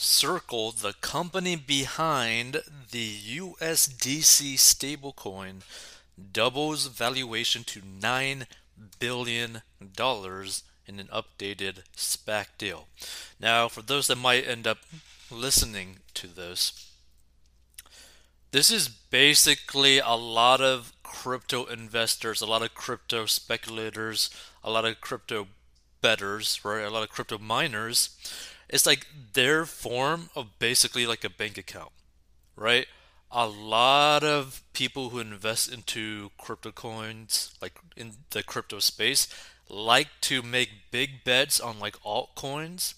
Circle, the company behind the USDC stablecoin, doubles valuation to $9 billion in an updated SPAC deal. Now, for those that might end up listening to this, this is basically a lot of crypto investors, a lot of crypto speculators, a lot of crypto betters, right? A lot of crypto miners. It's like their form of basically like a bank account, right? A lot of people who invest into crypto coins, like in the crypto space, like to make big bets on like altcoins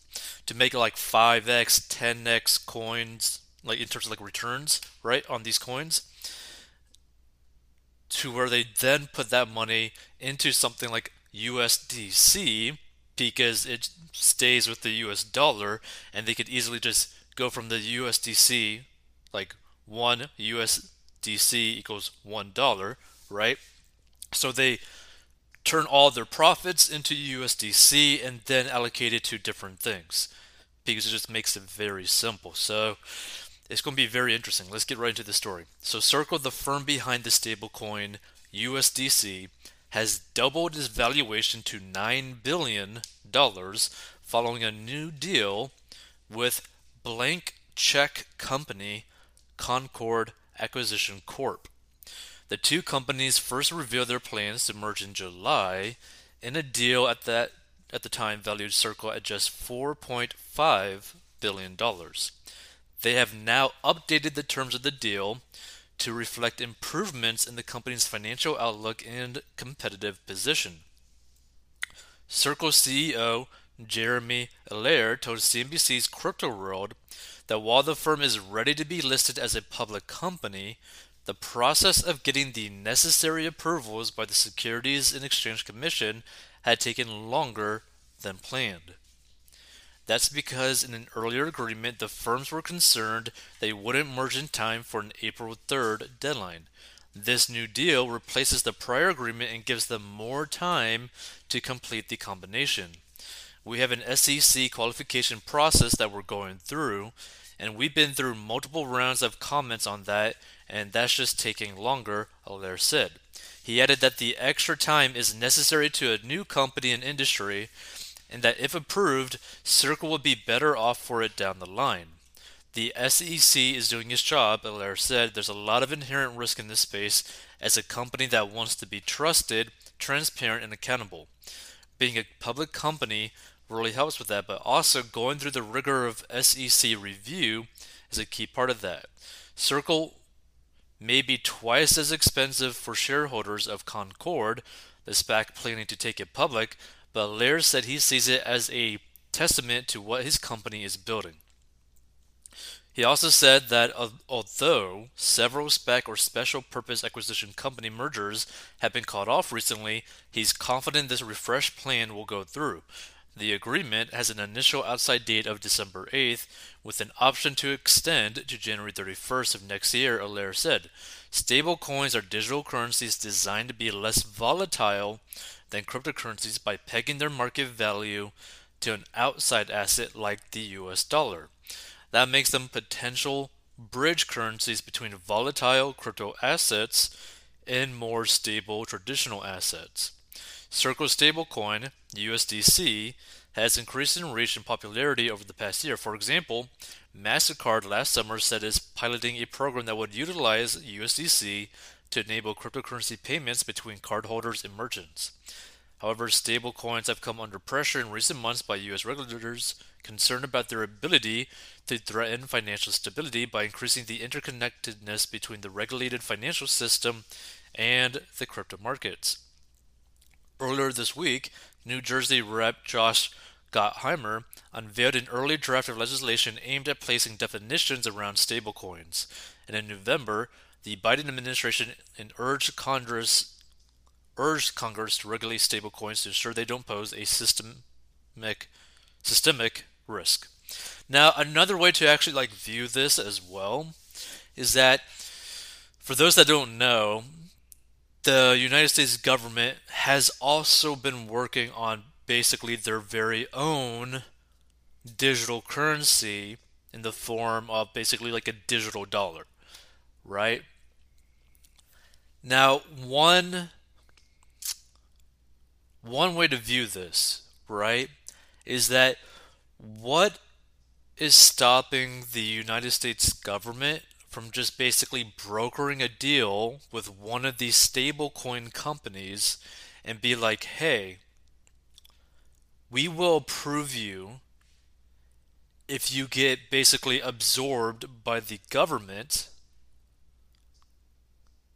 to make like 5x, 10x coins, like in terms of like returns, right, on these coins. To where they then put that money into something like USDC because it stays with the US dollar and they could easily just go from the USDC like 1 USDC equals $1, right? So they turn all their profits into USDC and then allocate it to different things because it just makes it very simple. So it's going to be very interesting. Let's get right into the story. So Circle, the firm behind the stablecoin USDC, has doubled its valuation to $9 billion following a new deal with blank check company Concord Acquisition Corp. The two companies first revealed their plans to merge in July in a deal at that at the time valued Circle at just 4.5 billion dollars. They have now updated the terms of the deal to reflect improvements in the company's financial outlook and competitive position. Circle CEO Jeremy Allaire told CNBC's Crypto World that while the firm is ready to be listed as a public company, the process of getting the necessary approvals by the Securities and Exchange Commission had taken longer than planned. That's because in an earlier agreement, the firms were concerned they wouldn't merge in time for an April 3rd deadline. This new deal replaces the prior agreement and gives them more time to complete the combination. We have an SEC qualification process that we're going through, and we've been through multiple rounds of comments on that, and that's just taking longer, Allaire said. He added that the extra time is necessary to a new company and industry and that if approved, Circle would be better off for it down the line. The SEC is doing its job, Allaire said. There's a lot of inherent risk in this space as a company that wants to be trusted, transparent, and accountable. Being a public company really helps with that, but also going through the rigor of SEC review is a key part of that. Circle may be twice as expensive for shareholders of Concord, the SPAC planning to take it public, but Allaire said he sees it as a testament to what his company is building. He also said that although several SPAC or special purpose acquisition company mergers have been called off recently, he's confident this refreshed plan will go through. The agreement has an initial outside date of December 8th, with an option to extend to January 31st of next year, Allaire said. Stable coins are digital currencies designed to be less volatile than cryptocurrencies by pegging their market value to an outside asset like the US dollar. That makes them potential bridge currencies between volatile crypto assets and more stable traditional assets. Circle stablecoin, USDC, has increased in reach and popularity over the past year. For example, MasterCard last summer said it's piloting a program that would utilize USDC to enable cryptocurrency payments between cardholders and merchants. However, stablecoins have come under pressure in recent months by U.S. regulators concerned about their ability to threaten financial stability by increasing the interconnectedness between the regulated financial system and the crypto markets. Earlier this week, New Jersey Rep. Josh Gottheimer unveiled an early draft of legislation aimed at placing definitions around stablecoins. And in November, the Biden administration urged Congress urged Congress to regulate stablecoins to ensure they don't pose a systemic systemic risk. Now, another way to actually like view this as well is that for those that don't know, the United States government has also been working on basically their very own digital currency in the form of basically like a digital dollar, right? Now, one one way to view this, right, is that what is stopping the United States government from just basically brokering a deal with one of these stablecoin companies and be like, hey, we will approve you if you get basically absorbed by the government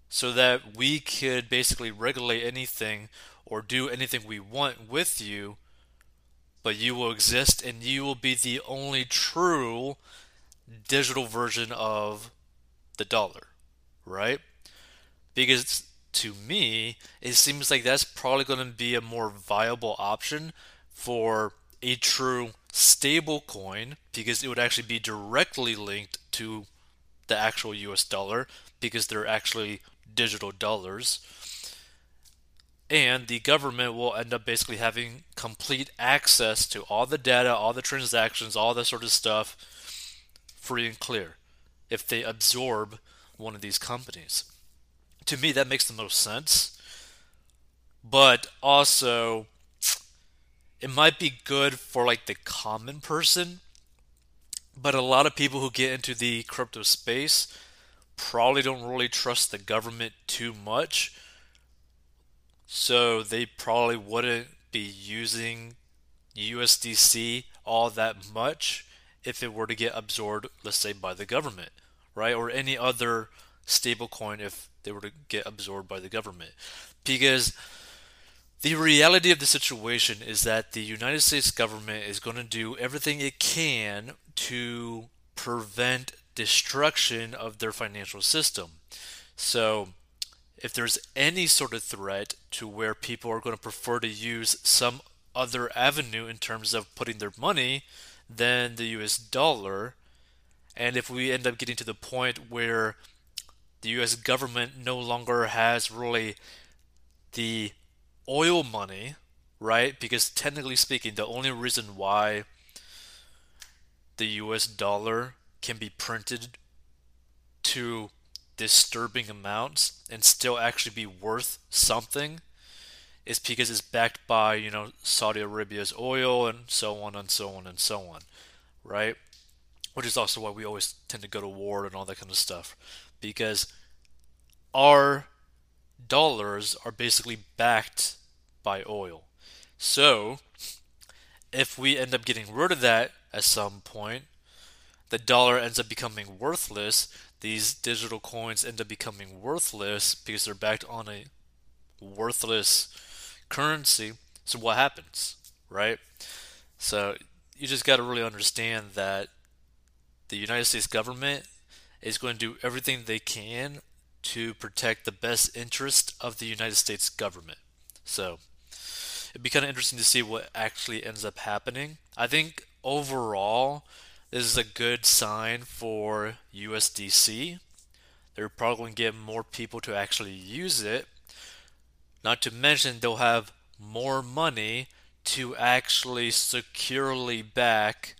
so that we could basically regulate anything or do anything we want with you, but you will exist and you will be the only true digital version of the dollar, right? Because to me, it seems like that's probably going to be a more viable option for a true stable coin because it would actually be directly linked to the actual US dollar because they're actually digital dollars. And the government will end up basically having complete access to all the data, all the transactions, all that sort of stuff free and clear if they absorb one of these companies. To me, that makes the most sense. But also, it might be good for like the common person, but a lot of people who get into the crypto space probably don't really trust the government too much. So they probably wouldn't be using USDC all that much if it were to get absorbed, let's say, by the government right? Or any other stablecoin if they were to get absorbed by the government. Because the reality of the situation is that the United States government is going to do everything it can to prevent destruction of their financial system. So, if there's any sort of threat to where people are going to prefer to use some other avenue in terms of putting their money than the US dollar, and if we end up getting to the point where the US government no longer has really the oil money, right? Because technically speaking, the only reason why the US dollar can be printed to disturbing amounts and still actually be worth something is because it's backed by, you know, Saudi Arabia's oil and so on and so on and so on, right? which is also why we always tend to go to war and all that kind of stuff because our dollars are basically backed by oil. So, if we end up getting rid of that at some point, the dollar ends up becoming worthless. These digital coins end up becoming worthless because they're backed on a worthless currency. So, what happens, right? So, you just got to really understand that the United States government is going to do everything they can to protect the best interest of the United States government. So it'd be kind of interesting to see what actually ends up happening. I think overall, this is a good sign for USDC. They're probably going to get more people to actually use it. Not to mention, they'll have more money to actually securely back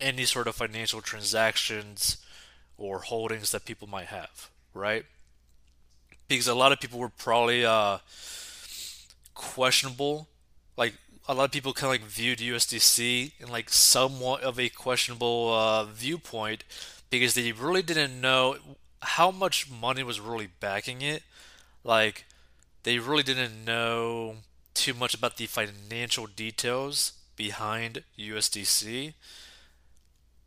any sort of financial transactions or holdings that people might have, right? Because a lot of people were probably uh, questionable. Like a lot of people kind of like viewed USDC in like somewhat of a questionable uh, viewpoint because they really didn't know how much money was really backing it. Like they really didn't know too much about the financial details behind USDC.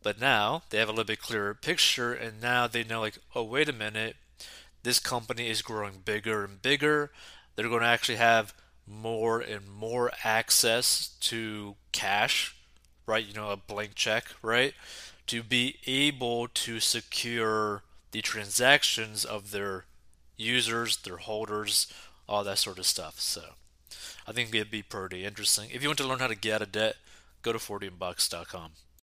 But now they have a little bit clearer picture, and now they know, like, oh, wait a minute, this company is growing bigger and bigger. They're going to actually have more and more access to cash, right? You know, a blank check, right? To be able to secure the transactions of their users, their holders, all that sort of stuff. So I think it'd be pretty interesting. If you want to learn how to get out of debt, go to 40bucks.com.